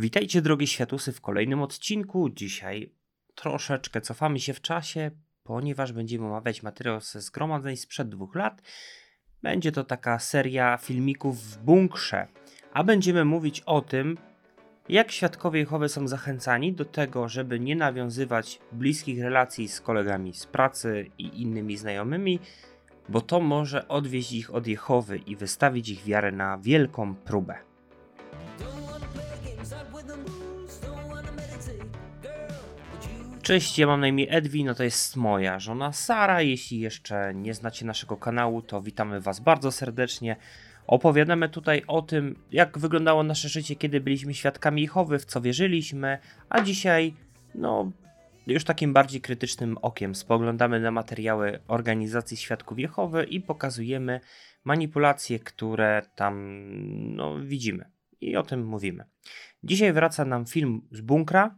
Witajcie drogie światusy w kolejnym odcinku. Dzisiaj troszeczkę cofamy się w czasie, ponieważ będziemy omawiać materiał ze zgromadzeń sprzed dwóch lat. Będzie to taka seria filmików w bunkrze, a będziemy mówić o tym, jak świadkowie Jehowy są zachęcani do tego, żeby nie nawiązywać bliskich relacji z kolegami z pracy i innymi znajomymi, bo to może odwieźć ich od Jehowy i wystawić ich wiarę na wielką próbę. Cześć, ja mam na imię Edwin, no to jest moja żona Sara. Jeśli jeszcze nie znacie naszego kanału, to witamy Was bardzo serdecznie. Opowiadamy tutaj o tym, jak wyglądało nasze życie, kiedy byliśmy świadkami Jehowy, w co wierzyliśmy, a dzisiaj, no, już takim bardziej krytycznym okiem spoglądamy na materiały organizacji Świadków Jehowy i pokazujemy manipulacje, które tam, no, widzimy. I o tym mówimy. Dzisiaj wraca nam film z bunkra,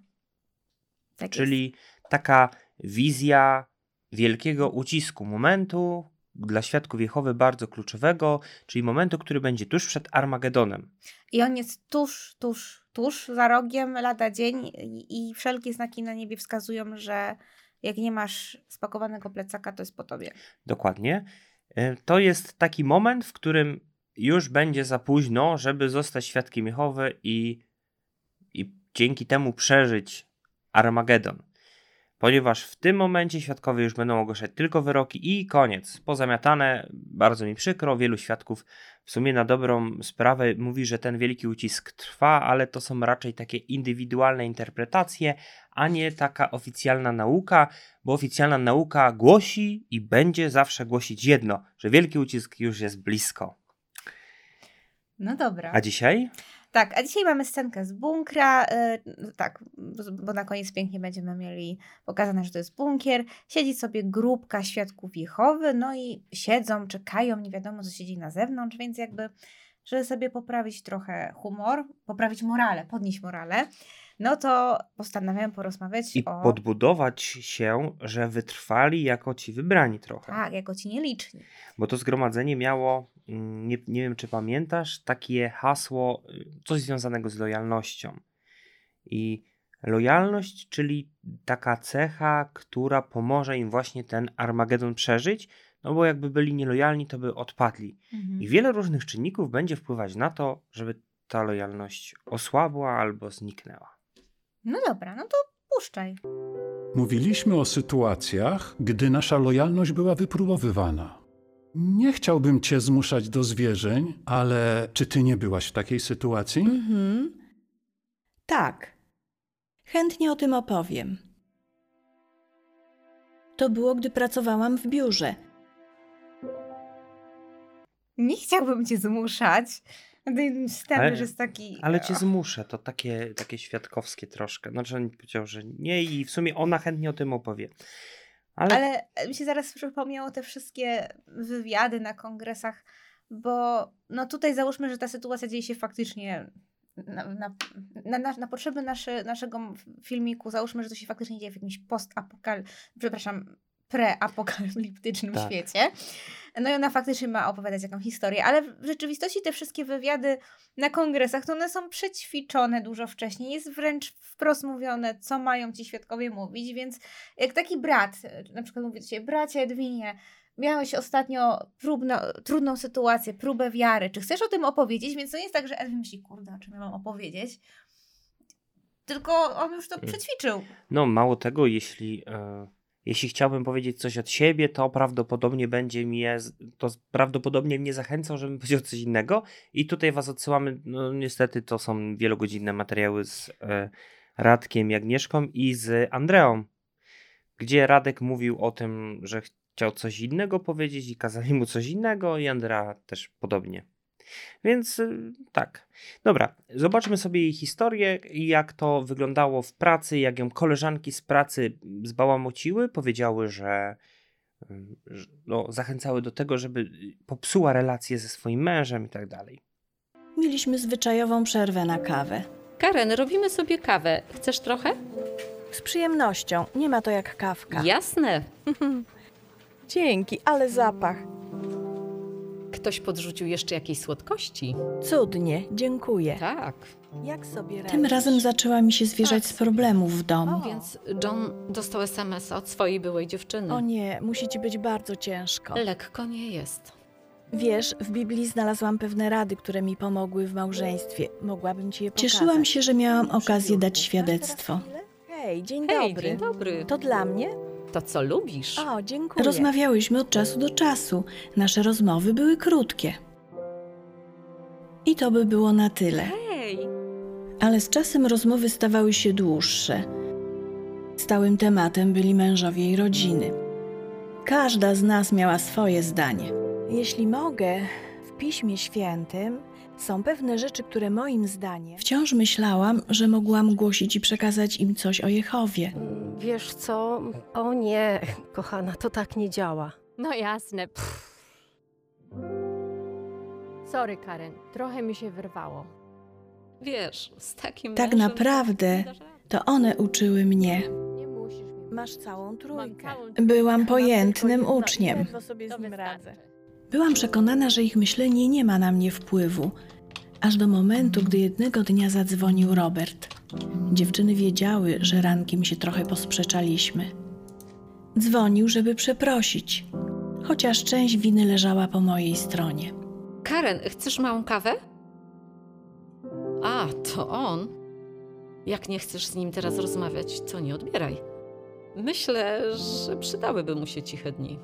Tak czyli jest. taka wizja wielkiego ucisku, momentu dla świadków Jehowy bardzo kluczowego, czyli momentu, który będzie tuż przed Armagedonem. I on jest tuż, tuż, tuż za rogiem, lada dzień i, i wszelkie znaki na niebie wskazują, że jak nie masz spakowanego plecaka, to jest po tobie. Dokładnie. E, To jest taki moment, w którym już będzie za późno, żeby zostać świadkiem Jehowy i, i dzięki temu przeżyć Armagedon. Ponieważ w tym momencie świadkowie już będą ogłaszać tylko wyroki i koniec. Pozamiatane, bardzo mi przykro, wielu świadków w sumie na dobrą sprawę mówi, że ten wielki ucisk trwa, ale to są raczej takie indywidualne interpretacje, a nie taka oficjalna nauka, bo oficjalna nauka głosi i będzie zawsze głosić jedno, że wielki ucisk już jest blisko. No dobra. A dzisiaj? Tak, a dzisiaj mamy scenkę z bunkra. e, tak, bo na koniec pięknie będziemy mieli pokazane, że to jest bunkier. Siedzi sobie grupka świadków Jehowy, no i siedzą, czekają, nie wiadomo co siedzi na zewnątrz, więc jakby, żeby sobie poprawić trochę humor, poprawić morale, podnieść morale, no to postanawiam porozmawiać I o... podbudować się, że wytrwali jako ci wybrani trochę. Tak, jako ci nieliczni. Bo to zgromadzenie miało, nie, nie wiem czy pamiętasz, takie hasło, y, coś związanego z lojalnością. I lojalność, czyli taka cecha, która pomoże im właśnie ten Armagedon przeżyć, no bo jakby byli nielojalni, to by odpadli. Mhm. I wiele różnych czynników będzie wpływać na to, żeby ta lojalność osłabła albo zniknęła. No dobra, no to puszczaj. Mówiliśmy o sytuacjach, gdy nasza lojalność była wypróbowywana. Nie chciałbym cię zmuszać do zwierzeń, ale czy ty nie byłaś w takiej sytuacji? Mhm. Tak. Chętnie o tym opowiem. To było, gdy pracowałam w biurze. Nie chciałbym cię zmuszać. Wstęp Ale- już jest taki... Ale cię zmuszę, to takie, takie świadkowskie troszkę. Znaczy on powiedział, że nie i w sumie ona chętnie o tym opowie. Ale, Ale mi się zaraz przypomniało te wszystkie wywiady na kongresach, bo no tutaj załóżmy, że ta sytuacja dzieje się faktycznie na, na, na, na, potrzeby nasze, naszego filmiku, załóżmy, że to się faktycznie dzieje w jakimś post-apokal... przepraszam, preapokaliptycznym Tak. świecie. No i ona faktycznie ma opowiadać jakąś historię, ale w rzeczywistości te wszystkie wywiady na kongresach, to one są przećwiczone dużo wcześniej. Jest wręcz wprost mówione, co mają ci świadkowie mówić, więc jak taki brat, na przykład mówi do ciebie, bracie Edwinie, miałeś ostatnio próbno, trudną sytuację, próbę wiary, czy chcesz o tym opowiedzieć? Więc to nie jest tak, że Edwin myśli, kurde, o czym ja mam opowiedzieć? Tylko on już to Mm. przećwiczył. no mało tego, jeśli, e, jeśli chciałbym powiedzieć coś od siebie, to prawdopodobnie będzie mnie, to prawdopodobnie mnie zachęcał, żebym powiedział coś innego. I tutaj was odsyłamy, no niestety to są wielogodzinne materiały z e, Radkiem i Agnieszką i z Andreą, gdzie Radek mówił o tym, że chciał coś innego powiedzieć i kazali mu coś innego i Andrea też podobnie. Więc y, tak. Dobra, zobaczmy sobie jej historię i jak to wyglądało w pracy, jak ją koleżanki z pracy zbałamociły, powiedziały, że, y, że no, zachęcały do tego, żeby popsuła relacje ze swoim mężem i tak dalej. Mieliśmy zwyczajową przerwę na kawę. Karen, robimy sobie kawę. Chcesz trochę? Z przyjemnością. Nie ma to jak kawka. Jasne. Dzięki, ale zapach. Ktoś podrzucił jeszcze jakieś słodkości? Cudnie, dziękuję. Tak. Jak sobie radzisz? Tym razem zaczęła mi się zwierzać Tak z problemów w domu. O. Więc John dostał SMS od swojej byłej dziewczyny. O nie, musi ci być bardzo ciężko. Lekko nie jest. Wiesz, w Biblii znalazłam pewne rady, które mi pomogły w małżeństwie. Mogłabym ci je pokazać. Cieszyłam się, że miałam okazję dać Masz świadectwo. Hej, dzień Hej, dobry. dzień dobry. To dla mnie? To co lubisz? O, dziękuję. Rozmawiałyśmy od czasu do czasu. Nasze rozmowy były krótkie. I to by było na tyle. Hej! Ale z czasem rozmowy stawały się dłuższe. Stałym tematem byli mężowie i rodziny. Każda z nas miała swoje zdanie. Jeśli mogę, w Piśmie Świętym są pewne rzeczy, które moim zdaniem... Wciąż myślałam, że mogłam głosić i przekazać im coś o Jehowie. Wiesz co? O nie, kochana, to tak nie działa. No jasne. Pff. Sorry, Karen, trochę mi się wyrwało. Wiesz, z takim Tak mężem naprawdę. To one uczyły mnie. Nie musisz mi Masz całą trójkę. Byłam pojętnym uczniem. ledwo sobie z nim wystarczy. radzę. Byłam przekonana, że ich myślenie nie ma na mnie wpływu, aż do momentu, gdy jednego dnia zadzwonił Robert. Dziewczyny wiedziały, że rankiem się trochę posprzeczaliśmy. Dzwonił, żeby przeprosić, chociaż część winy leżała po mojej stronie. Karen, chcesz małą kawę? A, to on. Jak nie chcesz z nim teraz rozmawiać, to nie odbieraj. Myślę, że przydałyby mu się ciche dni.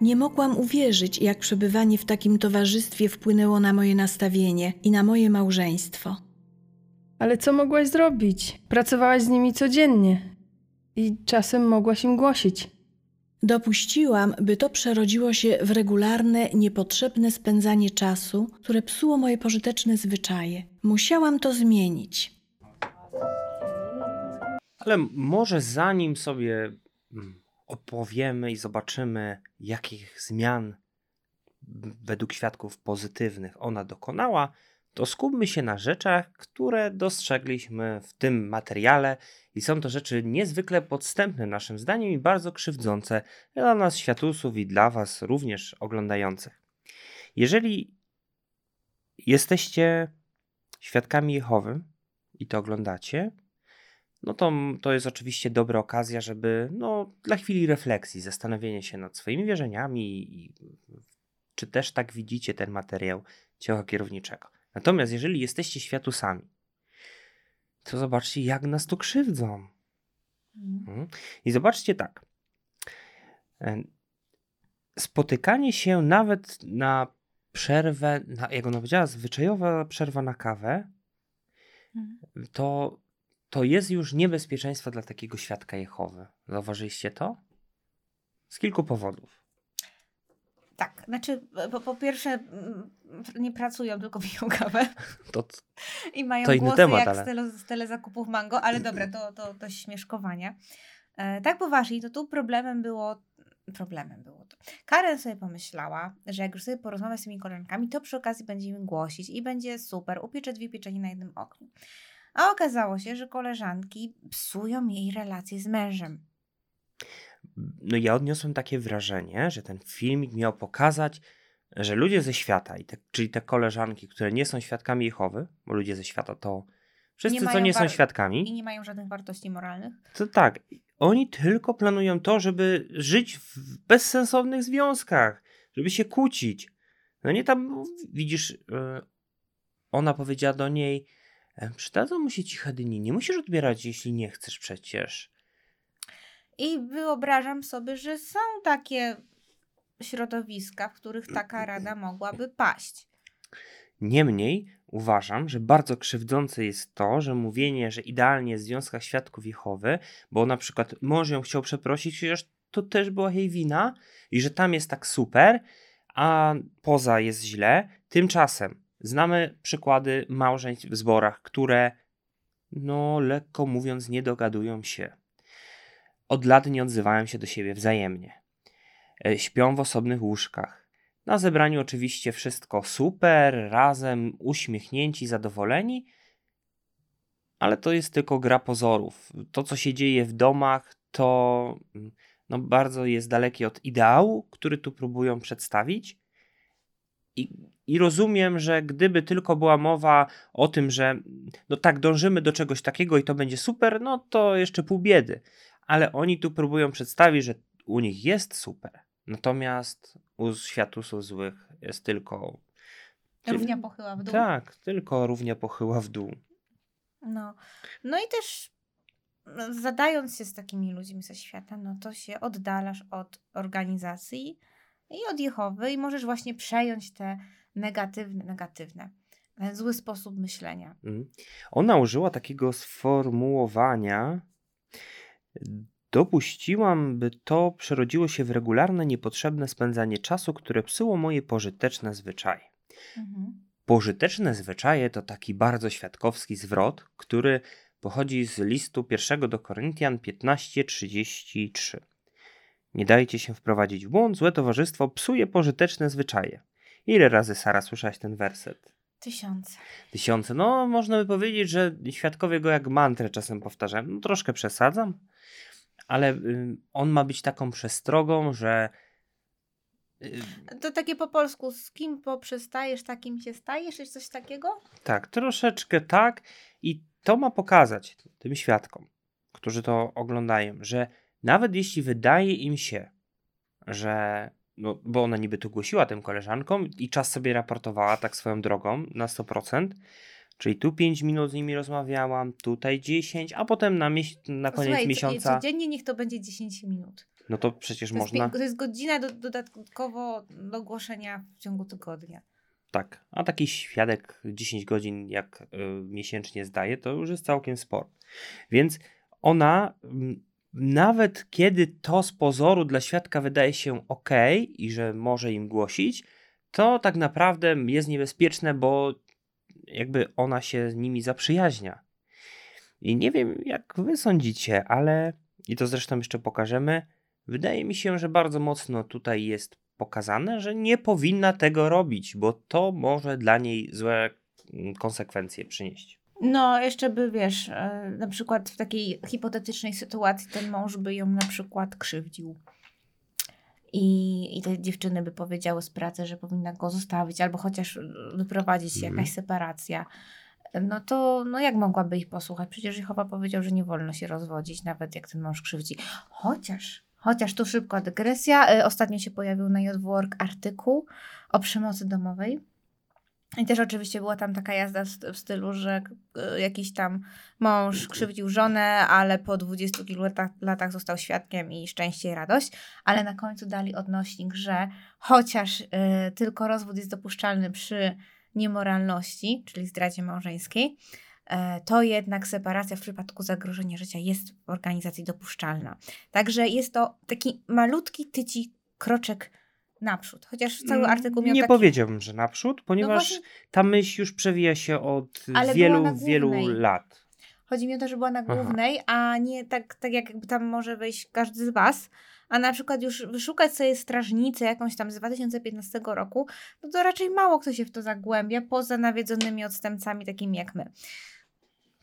Nie mogłam uwierzyć, jak przebywanie w takim towarzystwie wpłynęło na moje nastawienie i na moje małżeństwo. Ale co mogłaś zrobić? Pracowałaś z nimi codziennie i czasem mogłaś im głosić. Dopuściłam, by to przerodziło się w regularne, niepotrzebne spędzanie czasu, które psuło moje pożyteczne zwyczaje. Musiałam to zmienić. Ale może zanim sobie mm, opowiemy i zobaczymy, jakich zmian według świadków pozytywnych ona dokonała, to skupmy się na rzeczach, które dostrzegliśmy w tym materiale i są to rzeczy niezwykle podstępne naszym zdaniem i bardzo krzywdzące dla nas światusów i dla was również oglądających. Jeżeli jesteście świadkami Jehowy i to oglądacie, no to, to jest oczywiście dobra okazja, żeby no, dla chwili refleksji, zastanowienia się nad swoimi wierzeniami i czy też tak widzicie ten materiał ciała kierowniczego. Natomiast jeżeli jesteście światusami, to zobaczcie, jak nas tu krzywdzą. Mhm. I zobaczcie tak. E, Spotykanie się nawet na przerwę, na, jak ona powiedziała, zwyczajowa przerwa na kawę, to, to jest już niebezpieczeństwo dla takiego świadka Jehowy. Zauważyliście to? Z kilku powodów. Tak, znaczy po, po pierwsze mm, nie pracują, tylko piją kawę To, i mają To inny głosy temat, jak ale- z, tele, z telezakupów Mango, ale dobra, to, to, to śmieszkowanie. E, tak poważnie, to tu problemem było, problemem było to. Karen sobie pomyślała, że jak już sobie porozmawia z tymi koleżankami, to przy okazji będzie im głosić i będzie super, upiecze dwie pieczenie na jednym ogniu. A okazało się, że koleżanki psują jej relacje z mężem. no ja odniosłem takie wrażenie, że ten filmik miał pokazać, że ludzie ze świata, i te, czyli te koleżanki, które nie są świadkami Jehowy, bo ludzie ze świata to wszyscy, co mają nie są świadkami, I nie mają żadnych wartości moralnych. to tak, oni tylko planują to, żeby żyć w bezsensownych związkach, żeby się kłócić. No nie tam, widzisz, e, ona powiedziała do niej, przydadzą mu się ciche dni, nie musisz odbierać, jeśli nie chcesz przecież. I wyobrażam sobie, że są takie środowiska, w których taka rada mogłaby paść. Niemniej uważam, że bardzo krzywdzące jest to, że mówienie, że idealnie jest w związkach świadków Jehowy, bo na przykład mąż ją chciał przeprosić, chociaż to też była jej wina i że tam jest tak super, a poza jest źle. Tymczasem znamy przykłady małżeństw w zborach, które no lekko mówiąc nie dogadują się. Od lat nie odzywają się do siebie wzajemnie. E, Śpią w osobnych łóżkach. Na zebraniu oczywiście wszystko super, razem, uśmiechnięci, zadowoleni, ale to jest tylko gra pozorów. To, co się dzieje w domach, to mm, no, bardzo jest dalekie od ideału, który tu próbują przedstawić. I, I rozumiem, że gdyby tylko była mowa o tym, że no tak, dążymy do czegoś takiego i to będzie super, no to jeszcze pół biedy. Ale oni tu próbują przedstawić, że u nich jest super. Natomiast u światusów złych jest tylko. Równia pochyła w dół. Tak, tylko równia pochyła w dół. No. no i też zadając się z takimi ludźmi ze świata, no to się oddalasz od organizacji i od Jehowy i możesz właśnie przejąć te negatywne, negatywne, ten zły sposób myślenia. Mhm. Ona użyła takiego sformułowania. Dopuściłam, by to przerodziło się w regularne, niepotrzebne spędzanie czasu, które psuło moje pożyteczne zwyczaje. Mhm. Pożyteczne zwyczaje to taki bardzo świadkowski zwrot, który pochodzi z listu pierwszego do Koryntian 15:33. Nie dajcie się wprowadzić w błąd, złe towarzystwo psuje pożyteczne zwyczaje. Ile razy Sara słyszałaś ten werset? Tysiące. Tysiące. No, można by powiedzieć, że świadkowie go jak mantrę czasem powtarzają. No, troszkę przesadzam, ale y, on ma być taką przestrogą, że y, To takie po polsku, z kim poprzestajesz, takim się stajesz, czy coś takiego? Tak, troszeczkę tak. I to ma pokazać tym świadkom, którzy to oglądają, że nawet jeśli wydaje im się, że. No, bo ona niby tu głosiła tym koleżankom i czas sobie raportowała tak swoją drogą na 100%. Czyli tu 5 minut z nimi rozmawiałam, tutaj 10, a potem na, mieś- na koniec Słuchaj, miesiąca. codziennie niech to będzie 10 minut. No to przecież To jest, można. pię- to jest godzina do, dodatkowo do głoszenia w ciągu tygodnia. Tak, a taki świadek 10 godzin jak y, miesięcznie zdaje, to już jest całkiem sporo. Więc ona, mm, nawet kiedy to z pozoru dla świadka wydaje się ok i że może im głosić, to tak naprawdę jest niebezpieczne, bo jakby ona się z nimi zaprzyjaźnia. I nie wiem, jak wy sądzicie, ale i to zresztą jeszcze pokażemy. Wydaje mi się, że bardzo mocno tutaj jest pokazane, że nie powinna tego robić, bo to może dla niej złe mm, konsekwencje przynieść. No, jeszcze by, wiesz, e, na przykład w takiej hipotetycznej sytuacji ten mąż by ją na przykład krzywdził. I, I te dziewczyny by powiedziały z pracy, że powinna go zostawić, albo chociaż wyprowadzić się Mhm. jakaś separacja. No to no jak mogłaby ich posłuchać? Przecież Jehowa powiedział, że nie wolno się rozwodzić, nawet jak ten mąż krzywdzi. Chociaż, chociaż tu szybka dygresja. E, Ostatnio się pojawił na Jodwork artykuł o przemocy domowej. I też oczywiście była tam taka jazda w st- w stylu, że e, jakiś tam mąż krzywdził żonę, ale po 20 kilku latach, latach został świadkiem i szczęście i radość. Ale na końcu dali odnośnik, że chociaż e, tylko rozwód jest dopuszczalny przy niemoralności, czyli zdradzie małżeńskiej, e, to jednak separacja w przypadku zagrożenia życia jest w organizacji dopuszczalna. Także jest to taki malutki tyci kroczek naprzód. Chociaż cały artykuł miał Mm, Nie taki... powiedziałbym, że naprzód, ponieważ właśnie- ta myśl już przewija się od wielu, wielu lat. Chodzi mi o to, że była na Aha. głównej, a nie tak, tak jakby tam może wejść każdy z Was, a na przykład już wyszukać sobie strażnicę jakąś tam z 2015 roku, no to raczej mało kto się w to zagłębia, poza nawiedzonymi odstępcami takimi jak my.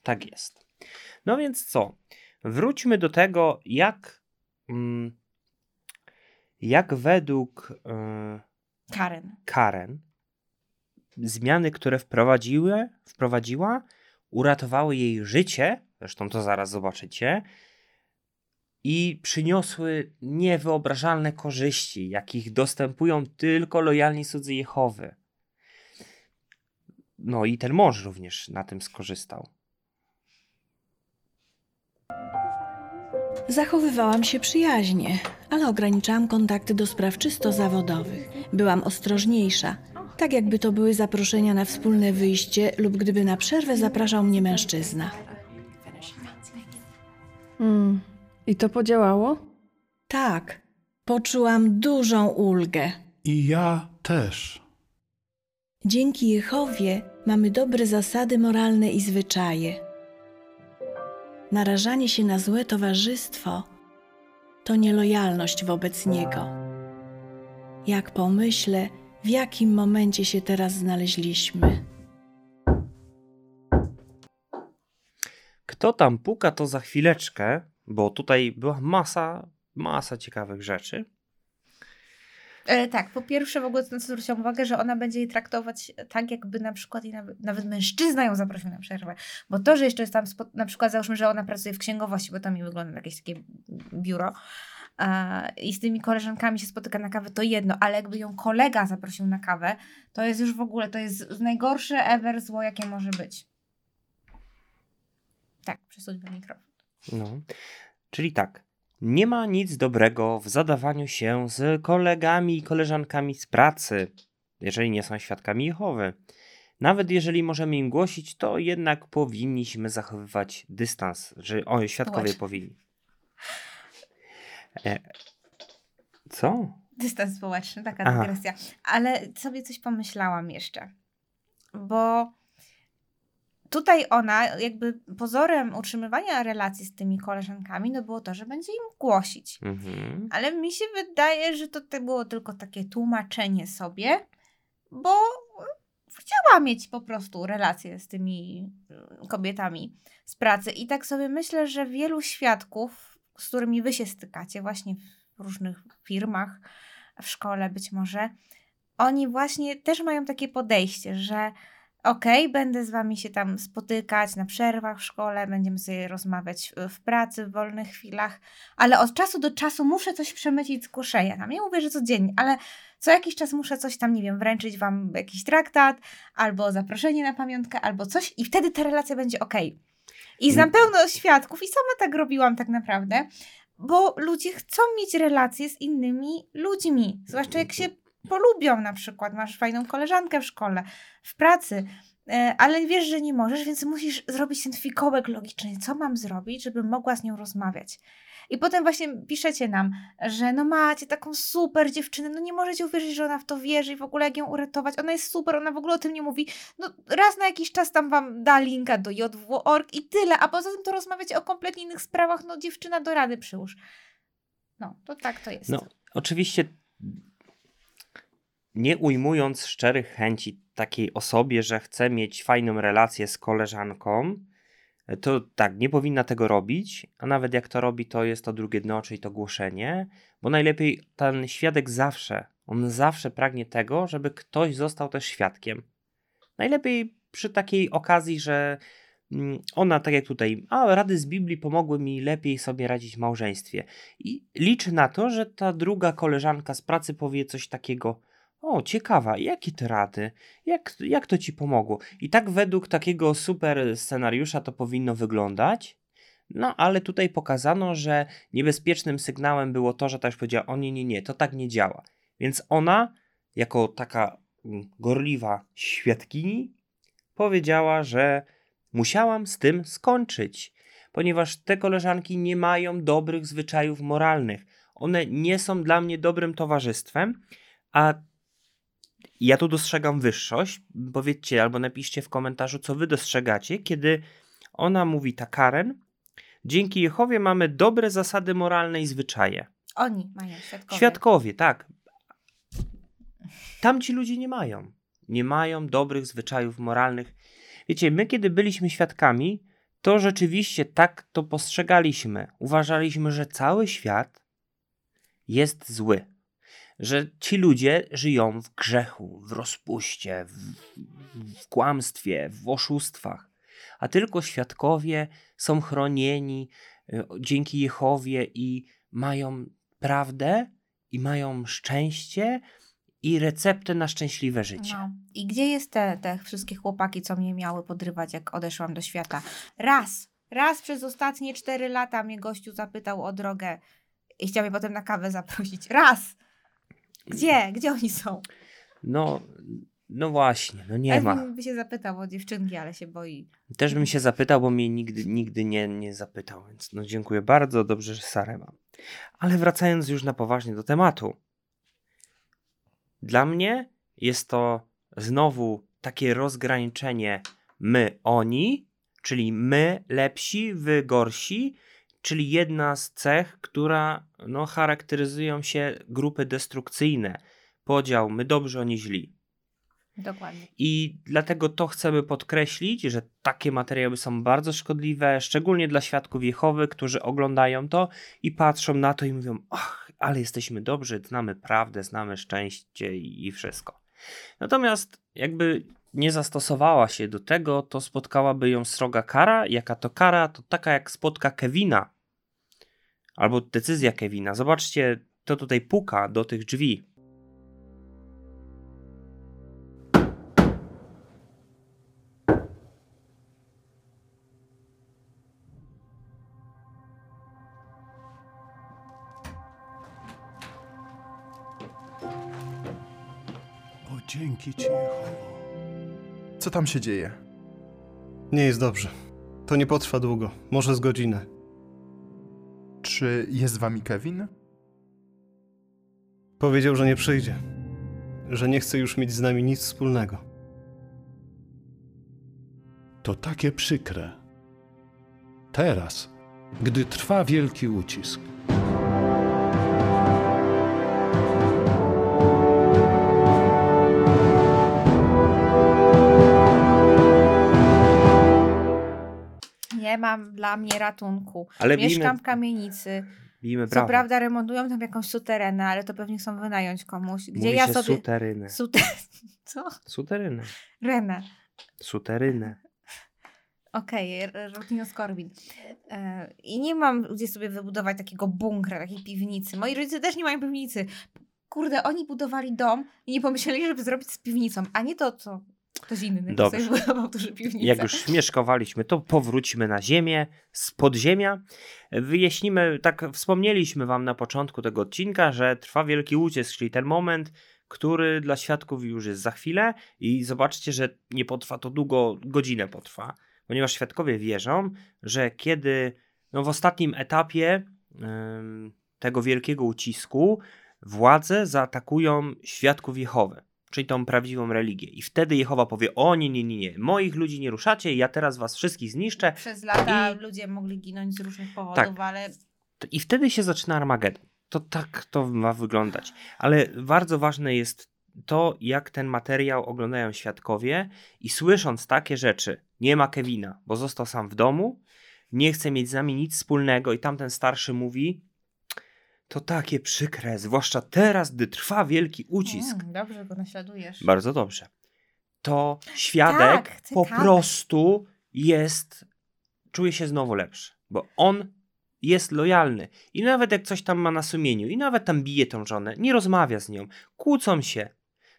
Tak jest. No więc co? Wróćmy do tego, jak, mm, jak według y, Karen. Karen zmiany, które wprowadziły, wprowadziła, uratowały jej życie, zresztą to zaraz zobaczycie, i przyniosły niewyobrażalne korzyści, jakich dostępują tylko lojalni cudzy Jehowy. No i ten mąż również na tym skorzystał. Zachowywałam się przyjaźnie, ale ograniczałam kontakty do spraw czysto zawodowych. Byłam ostrożniejsza, tak jakby to były zaproszenia na wspólne wyjście lub gdyby na przerwę zapraszał mnie mężczyzna. Mm. I to podziałało? Tak, poczułam dużą ulgę. I ja też. Dzięki Jehowie mamy dobre zasady moralne i zwyczaje. Narażanie się na złe towarzystwo to nielojalność wobec Niego. Jak pomyślę, w jakim momencie się teraz znaleźliśmy. Kto tam puka, to za chwileczkę, bo tutaj była masa, masa ciekawych rzeczy. E, tak, po pierwsze w ogóle zwróciłam uwagę, że ona będzie jej traktować tak, jakby na przykład i nawet, nawet mężczyzna ją zaprosił na przerwę. Bo to, że jeszcze jest tam, spo- na przykład załóżmy, że ona pracuje w księgowości, bo to mi wygląda jakieś takie biuro e, i z tymi koleżankami się spotyka na kawę, to jedno, ale jakby ją kolega zaprosił na kawę, to jest już w ogóle, to jest najgorsze ever zło, jakie może być. Tak, przesuńmy mikrofon. No. Czyli tak, nie ma nic dobrego w zadawaniu się z kolegami i koleżankami z pracy, jeżeli nie są świadkami Jehowy. Nawet jeżeli możemy im głosić, to jednak powinniśmy zachowywać dystans, że o, świadkowie Właśnie. powinni. E, co? Dystans społeczny, taka dygresja. Ale sobie coś pomyślałam jeszcze. Bo tutaj ona, jakby pozorem utrzymywania relacji z tymi koleżankami, no było to, że będzie im głosić. Mhm. Ale mi się wydaje, że to było tylko takie tłumaczenie sobie, bo chciała mieć po prostu relacje z tymi y, kobietami z pracy. I tak sobie myślę, że wielu świadków, z którymi wy się stykacie właśnie w różnych firmach, w szkole być może, oni właśnie też mają takie podejście, że okej, będę z wami się tam spotykać na przerwach w szkole, będziemy sobie rozmawiać w- pracy, w wolnych chwilach, ale od czasu do czasu muszę coś przemycić z głoszenia. Tam nie mówię, że codziennie, ale co jakiś czas muszę coś tam, nie wiem, wręczyć wam jakiś traktat, albo zaproszenie na pamiątkę, albo coś i wtedy ta relacja będzie okej. I znam Mm. pełno świadków i sama tak robiłam tak naprawdę, bo ludzie chcą mieć relacje z innymi ludźmi, zwłaszcza jak się polubią na przykład, masz fajną koleżankę w szkole, w pracy, e, ale wiesz, że nie możesz, więc musisz zrobić ten fikołek logiczny. Co mam zrobić, żebym mogła z nią rozmawiać? I potem właśnie piszecie nam, że no macie taką super dziewczynę, no nie możecie uwierzyć, że ona w to wierzy i w ogóle jak ją uratować. Ona jest super, ona w ogóle o tym nie mówi. No raz na jakiś czas tam wam da linka do jw.org i tyle, a poza tym to rozmawiacie o kompletnie innych sprawach, no dziewczyna do rady przyłóż. No, to tak to jest. No, oczywiście nie ujmując szczerych chęci takiej osobie, że chce mieć fajną relację z koleżanką, to tak, nie powinna tego robić, a nawet jak to robi, to jest to drugie dno, czyli to głoszenie, bo najlepiej ten świadek zawsze, on zawsze pragnie tego, żeby ktoś został też świadkiem. Najlepiej przy takiej okazji, że mm, ona, tak jak tutaj, a rady z Biblii pomogły mi lepiej sobie radzić w małżeństwie. I liczy na to, że ta druga koleżanka z pracy powie coś takiego, o, ciekawa, jakie te rady? Jak, jak to ci pomogło? I tak według takiego super scenariusza to powinno wyglądać. No, ale tutaj pokazano, że niebezpiecznym sygnałem było to, że ta już powiedziała, o nie, nie, nie, to tak nie działa. Więc ona, jako taka mm, gorliwa świadkini, powiedziała, że musiałam z tym skończyć, ponieważ te koleżanki nie mają dobrych zwyczajów moralnych. One nie są dla mnie dobrym towarzystwem, a ja tu dostrzegam wyższość. Powiedzcie albo napiszcie w komentarzu, co wy dostrzegacie, kiedy ona mówi ta Karen. Dzięki Jehowie mamy dobre zasady moralne i zwyczaje. Oni mają świadkowie. Świadkowie, tak. Tamci ludzie nie mają. Nie mają dobrych zwyczajów moralnych. Wiecie, my kiedy byliśmy świadkami, to rzeczywiście tak to postrzegaliśmy. Uważaliśmy, że cały świat jest zły. Że ci ludzie żyją w grzechu, w rozpuście, w, w kłamstwie, w oszustwach. A tylko świadkowie są chronieni y, dzięki Jehowie i mają prawdę i mają szczęście i receptę na szczęśliwe życie. No. I gdzie jest te, te wszystkie chłopaki, co mnie miały podrywać, jak odeszłam do świata? Raz, raz przez ostatnie cztery lata mnie gościu zapytał o drogę i chciał mnie potem na kawę zaprosić. Raz! Gdzie? Gdzie oni są? No, no właśnie, no nie Ewin ma. by się zapytał o dziewczynki, ale się boi. Też bym się zapytał, bo mnie nigdy, nigdy nie, nie zapytał, więc no dziękuję bardzo, dobrze, że Sarę mam. Ale wracając już na poważnie do tematu. Dla mnie jest to znowu takie rozgraniczenie my, oni, czyli my lepsi, wy gorsi, czyli jedna z cech, która no, charakteryzują się grupy destrukcyjne. Podział my dobrzy, oni źli. Dokładnie. I dlatego to chcemy podkreślić, że takie materiały są bardzo szkodliwe, szczególnie dla świadków Jehowy, którzy oglądają to i patrzą na to i mówią: Ach, ale jesteśmy dobrzy, znamy prawdę, znamy szczęście i wszystko. Natomiast jakby nie zastosowała się do tego, to spotkałaby ją sroga kara. Jaka to kara? To taka jak spotka Kevina. Albo decyzja Kevina. Zobaczcie, to tutaj puka do tych drzwi. Co tam się dzieje? Nie jest dobrze. To nie potrwa długo, może z godzinę. Czy jest z wami Kevin? Powiedział, że nie przyjdzie. Że nie chce już mieć z nami nic wspólnego. To takie przykre. Teraz, gdy trwa wielki ucisk. Nie mam dla mnie ratunku. Ale Mieszkam bijmy- w kamienicy. Bijmy Co prawda remontują tam jakąś suterenę, ale to pewnie chcą wynająć komuś. Gdzie Mówi ja się sobie... suterynę. Sute... Co? Suterynę. Renę. Suterynę. Okej, okay, Rutino Skorbin. E, I nie mam gdzie sobie wybudować takiego bunkra, takiej piwnicy. Moi rodzice też nie mają piwnicy. Kurde, oni budowali dom i nie pomyśleli, żeby zrobić z piwnicą, a nie to, co ktoś inny Dobrze. Jak już śmieszkowaliśmy, to powróćmy na ziemię z podziemia. Wyjaśnimy, tak wspomnieliśmy wam na początku tego odcinka, że trwa wielki ucisk, czyli ten moment, który dla świadków już jest za chwilę i zobaczcie, że nie potrwa to długo, godzinę potrwa, ponieważ świadkowie wierzą, że kiedy no w ostatnim etapie ym, tego wielkiego ucisku władze zaatakują świadków Jehowy, czyli tą prawdziwą religię. I wtedy Jehowa powie: O nie, nie, nie, nie, moich ludzi nie ruszacie, ja teraz was wszystkich zniszczę. Przez lata I- ludzie mogli ginąć z różnych powodów, Tak. ale I wtedy się zaczyna Armagedon. To tak to ma wyglądać. Ale bardzo ważne jest to, jak ten materiał oglądają świadkowie i słysząc takie rzeczy, nie ma Kevina, bo został sam w domu, nie chce mieć z nami nic wspólnego i tamten starszy mówi, to takie przykre, zwłaszcza teraz, gdy trwa wielki ucisk. Mm, dobrze go naśladujesz. Bardzo dobrze. To świadek Tak, po cytaty. prostu jest, czuje się znowu lepszy, bo on jest lojalny i nawet jak coś tam ma na sumieniu i nawet tam bije tą żonę, nie rozmawia z nią, kłócą się,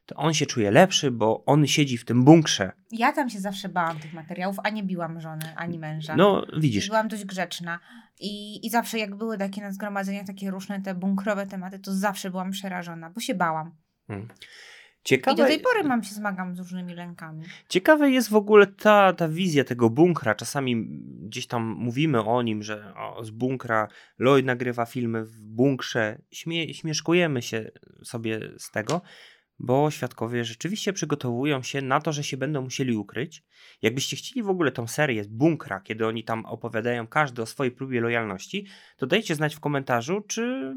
to on się czuje lepszy, bo on siedzi w tym bunkrze. Ja tam się zawsze bałam tych materiałów, a nie biłam żony ani męża. No, widzisz, Byłam dość grzeczna. I, I zawsze jak były takie na zgromadzeniach, takie różne te bunkrowe tematy, to zawsze byłam przerażona, bo się bałam. Mm. I ciekawe, do tej pory mam się zmagam z różnymi lękami. Ciekawe jest w ogóle ta, ta wizja tego bunkra. Czasami gdzieś tam mówimy o nim, że o, z bunkra Lloyd nagrywa filmy w bunkrze. Śmie, śmieszkujemy się sobie z tego, bo świadkowie rzeczywiście przygotowują się na to, że się będą musieli ukryć. Jakbyście chcieli w ogóle tą serię bunkra, kiedy oni tam opowiadają każdy o swojej próbie lojalności, to dajcie znać w komentarzu, czy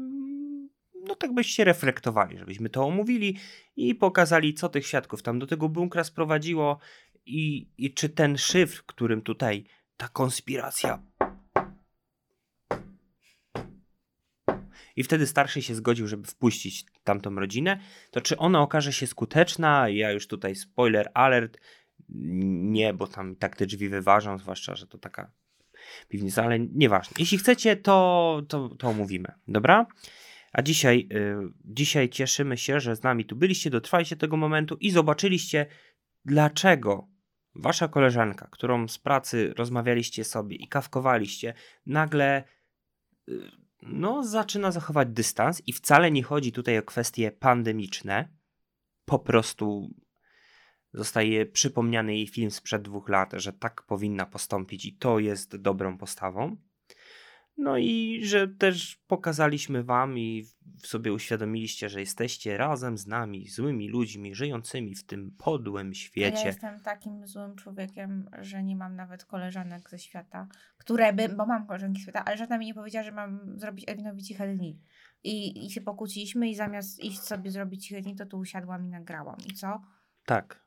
no tak byście reflektowali, żebyśmy to omówili i pokazali, co tych świadków tam do tego bunkra sprowadziło i, i czy ten szyfr, którym tutaj ta konspiracja. I wtedy starszy się zgodził, żeby wpuścić tamtą rodzinę, to czy ona okaże się skuteczna? Ja już tutaj spoiler alert. Nie, bo tam tak te drzwi wyważą, zwłaszcza, że to taka piwnica, ale nieważne. Jeśli chcecie, to, to, to omówimy, dobra? A dzisiaj, y, dzisiaj cieszymy się, że z nami tu byliście, dotrwaliście do tego momentu i zobaczyliście, dlaczego wasza koleżanka, którą z pracy rozmawialiście sobie i kawkowaliście, nagle y, no, zaczyna zachować dystans i wcale nie chodzi tutaj o kwestie pandemiczne. Po prostu zostaje przypomniany jej film sprzed dwóch lat, że tak powinna postąpić i to jest dobrą postawą. No i że też pokazaliśmy wam i sobie uświadomiliście, że jesteście razem z nami, złymi ludźmi, żyjącymi w tym podłym A Ja świecie. jestem takim złym człowiekiem, że nie mam nawet koleżanek ze świata, które by, bo mam koleżanki ze świata, ale żadna mi nie powiedziała, że mam zrobić Edwinowi ciche dni. I, I się pokłóciliśmy i zamiast iść sobie zrobić ciche dni, to tu usiadłam i nagrałam. I co? Tak,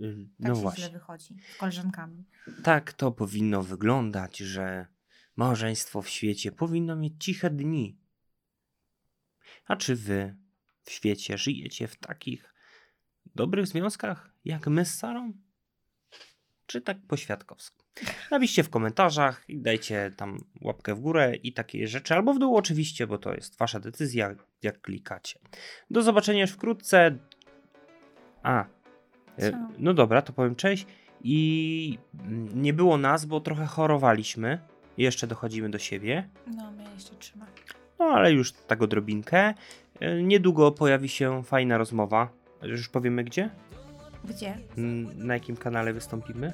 Y, Tak No się właśnie. źle wychodzi z koleżankami. Tak to powinno wyglądać, że małżeństwo w świecie powinno mieć ciche dni. A czy wy w świecie żyjecie w takich dobrych związkach jak my z Sarą? Czy tak poświadkowsko? Napiszcie w komentarzach i dajcie tam łapkę w górę i takie rzeczy, albo w dół oczywiście, bo to jest wasza decyzja, jak klikacie. Do zobaczenia już wkrótce. A, e, Co? no dobra, to powiem cześć. I mm, nie było nas, bo trochę chorowaliśmy. Jeszcze dochodzimy do siebie. No, mnie jeszcze trzyma. No ale już tak odrobinkę. E, Niedługo pojawi się fajna rozmowa. Już powiemy gdzie? Gdzie? Na jakim kanale wystąpimy?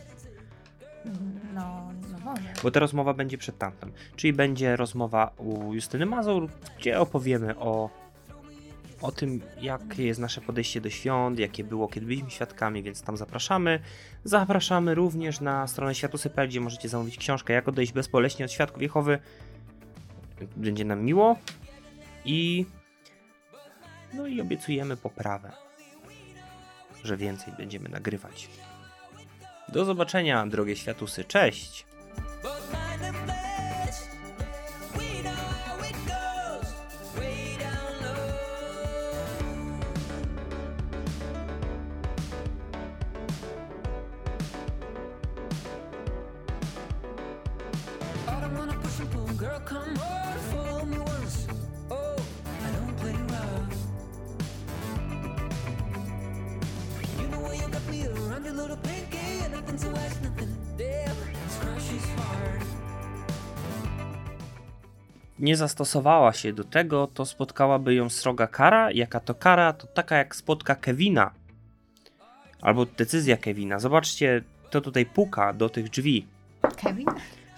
No, no może. Bo ta rozmowa będzie przed tamtym. Czyli będzie rozmowa u Justyny Mazur, gdzie opowiemy o, o tym, jakie jest nasze podejście do świąt, jakie było, kiedy byliśmy świadkami, więc tam zapraszamy. Zapraszamy również na stronę światłosy.pl, gdzie możecie zamówić książkę Jak odejść bezboleśnie od świadków Jehowy. Będzie nam miło. I no i obiecujemy poprawę, że więcej będziemy nagrywać. Do zobaczenia, drogie światusy. Cześć! Nie zastosowała się do tego, to spotkałaby ją sroga kara. Jaka to kara? To taka jak spotka Kevina. Albo decyzja Kevina. Zobaczcie, to tutaj puka do tych drzwi. Kevin?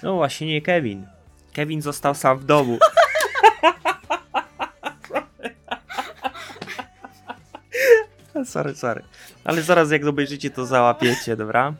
No właśnie nie Kevin. Kevin został sam w domu. sorry, sorry. Ale zaraz jak obejrzycie to załapiecie, dobra?